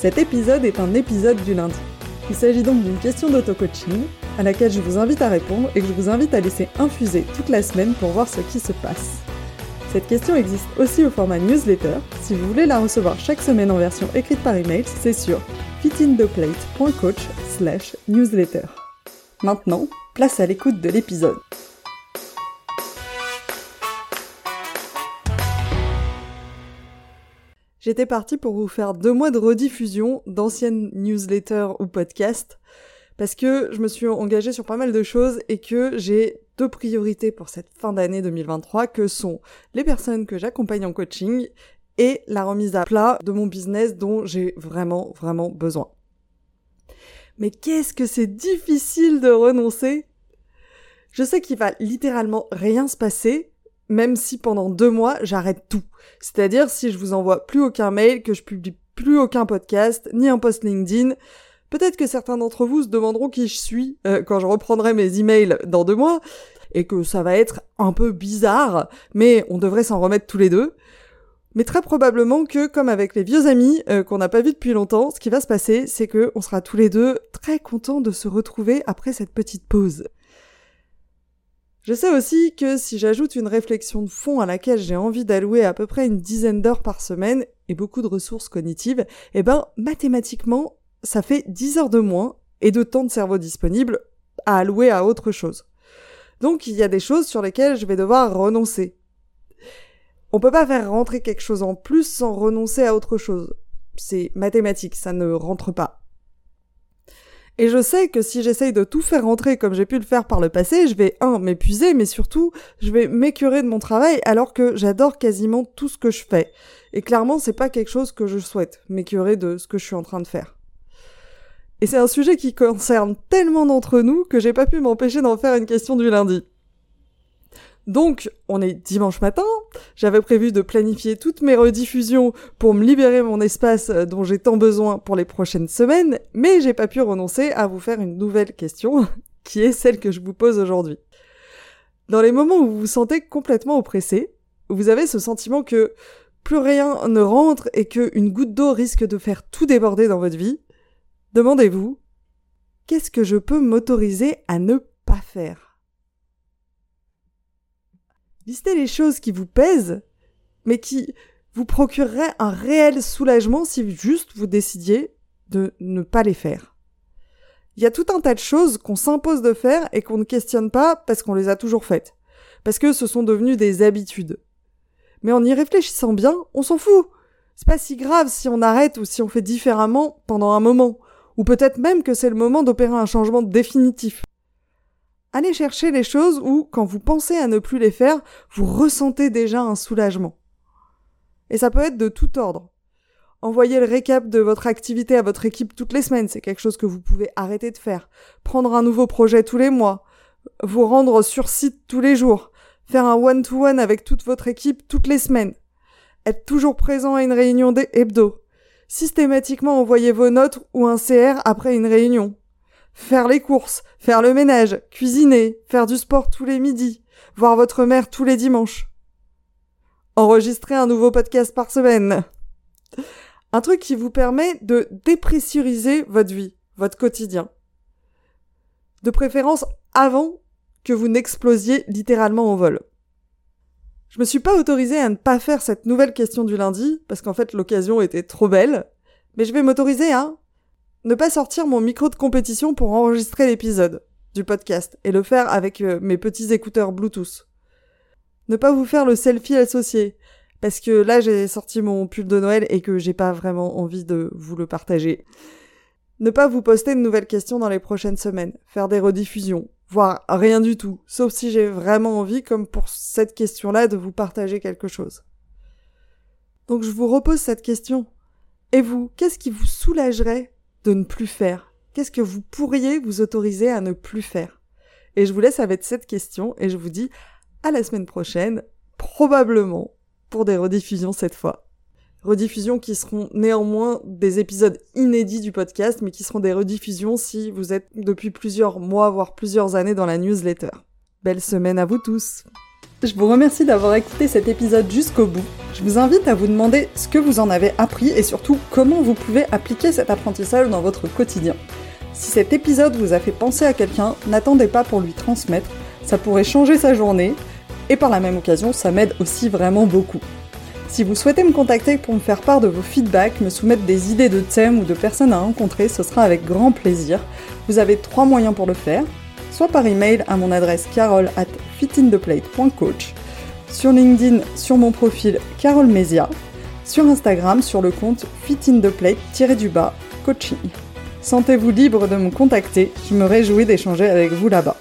Cet épisode est un épisode du lundi. Il s'agit donc d'une question d'auto-coaching à laquelle je vous invite à répondre et que je vous invite à laisser infuser toute la semaine pour voir ce qui se passe. Cette question existe aussi au format newsletter. Si vous voulez la recevoir chaque semaine en version écrite par email, c'est sur fitintheplate.coach slash newsletter. Maintenant, place à l'écoute de l'épisode. J'étais partie pour vous faire deux mois de rediffusion d'anciennes newsletters ou podcasts parce que je me suis engagée sur pas mal de choses et que j'ai deux priorités pour cette fin d'année 2023 que sont les personnes que j'accompagne en coaching et la remise à plat de mon business dont j'ai vraiment vraiment besoin. Mais qu'est-ce que c'est difficile de renoncer? Je sais qu'il va littéralement rien se passer, même si pendant deux mois, j'arrête tout. C'est-à-dire si je vous envoie plus aucun mail, que je publie plus aucun podcast, ni un post LinkedIn, peut-être que certains d'entre vous se demanderont qui je suis euh, quand je reprendrai mes emails dans deux mois, et que ça va être un peu bizarre, mais on devrait s'en remettre tous les deux. Mais très probablement que, comme avec les vieux amis euh, qu'on n'a pas vus depuis longtemps, ce qui va se passer, c'est que on sera tous les deux très contents de se retrouver après cette petite pause. Je sais aussi que si j'ajoute une réflexion de fond à laquelle j'ai envie d'allouer à peu près une dizaine d'heures par semaine et beaucoup de ressources cognitives, eh ben, mathématiquement, ça fait 10 heures de moins et de temps de cerveau disponible à allouer à autre chose. Donc, il y a des choses sur lesquelles je vais devoir renoncer. On peut pas faire rentrer quelque chose en plus sans renoncer à autre chose. C'est mathématique, ça ne rentre pas. Et je sais que si j'essaye de tout faire rentrer comme j'ai pu le faire par le passé, je vais, un, m'épuiser, mais surtout, je vais m'écurer de mon travail alors que j'adore quasiment tout ce que je fais. Et clairement, c'est pas quelque chose que je souhaite, m'écurer de ce que je suis en train de faire. Et c'est un sujet qui concerne tellement d'entre nous que j'ai pas pu m'empêcher d'en faire une question du lundi. Donc, on est dimanche matin, j'avais prévu de planifier toutes mes rediffusions pour me libérer mon espace euh, dont j'ai tant besoin pour les prochaines semaines, mais j'ai pas pu renoncer à vous faire une nouvelle question, qui est celle que je vous pose aujourd'hui. Dans les moments où vous vous sentez complètement oppressé, vous avez ce sentiment que plus rien ne rentre et qu'une goutte d'eau risque de faire tout déborder dans votre vie, demandez-vous, qu'est-ce que je peux m'autoriser à ne pas faire? Listez les choses qui vous pèsent, mais qui vous procureraient un réel soulagement si juste vous décidiez de ne pas les faire. Il y a tout un tas de choses qu'on s'impose de faire et qu'on ne questionne pas parce qu'on les a toujours faites, parce que ce sont devenus des habitudes. Mais en y réfléchissant bien, on s'en fout. C'est pas si grave si on arrête ou si on fait différemment pendant un moment, ou peut-être même que c'est le moment d'opérer un changement définitif. Allez chercher les choses où, quand vous pensez à ne plus les faire, vous ressentez déjà un soulagement. Et ça peut être de tout ordre. Envoyer le récap de votre activité à votre équipe toutes les semaines, c'est quelque chose que vous pouvez arrêter de faire. Prendre un nouveau projet tous les mois. Vous rendre sur site tous les jours. Faire un one-to-one avec toute votre équipe toutes les semaines. Être toujours présent à une réunion hebdo. Systématiquement envoyer vos notes ou un CR après une réunion faire les courses, faire le ménage, cuisiner, faire du sport tous les midis, voir votre mère tous les dimanches. Enregistrer un nouveau podcast par semaine. Un truc qui vous permet de dépressuriser votre vie, votre quotidien. De préférence avant que vous n'explosiez littéralement au vol. Je me suis pas autorisée à ne pas faire cette nouvelle question du lundi, parce qu'en fait l'occasion était trop belle, mais je vais m'autoriser à ne pas sortir mon micro de compétition pour enregistrer l'épisode du podcast et le faire avec euh, mes petits écouteurs Bluetooth. Ne pas vous faire le selfie associé parce que là j'ai sorti mon pull de Noël et que j'ai pas vraiment envie de vous le partager. Ne pas vous poster de nouvelles questions dans les prochaines semaines, faire des rediffusions, voire rien du tout, sauf si j'ai vraiment envie, comme pour cette question-là, de vous partager quelque chose. Donc je vous repose cette question. Et vous, qu'est-ce qui vous soulagerait de ne plus faire Qu'est-ce que vous pourriez vous autoriser à ne plus faire? Et je vous laisse avec cette question et je vous dis à la semaine prochaine, probablement pour des rediffusions cette fois. Rediffusions qui seront néanmoins des épisodes inédits du podcast, mais qui seront des rediffusions si vous êtes depuis plusieurs mois, voire plusieurs années dans la newsletter. Belle semaine à vous tous Je vous remercie d'avoir écouté cet épisode jusqu'au bout. Je vous invite à vous demander ce que vous en avez appris et surtout comment vous pouvez appliquer cet apprentissage dans votre quotidien. Si cet épisode vous a fait penser à quelqu'un, n'attendez pas pour lui transmettre, ça pourrait changer sa journée, et par la même occasion, ça m'aide aussi vraiment beaucoup. Si vous souhaitez me contacter pour me faire part de vos feedbacks, me soumettre des idées de thèmes ou de personnes à rencontrer, ce sera avec grand plaisir. Vous avez trois moyens pour le faire, soit par email à mon adresse carole at fitintheplate.coach, sur LinkedIn sur mon profil Carole Mesia, sur Instagram sur le compte fitintheplate-du-bas coaching. Sentez-vous libre de me contacter, je me réjouis d'échanger avec vous là-bas.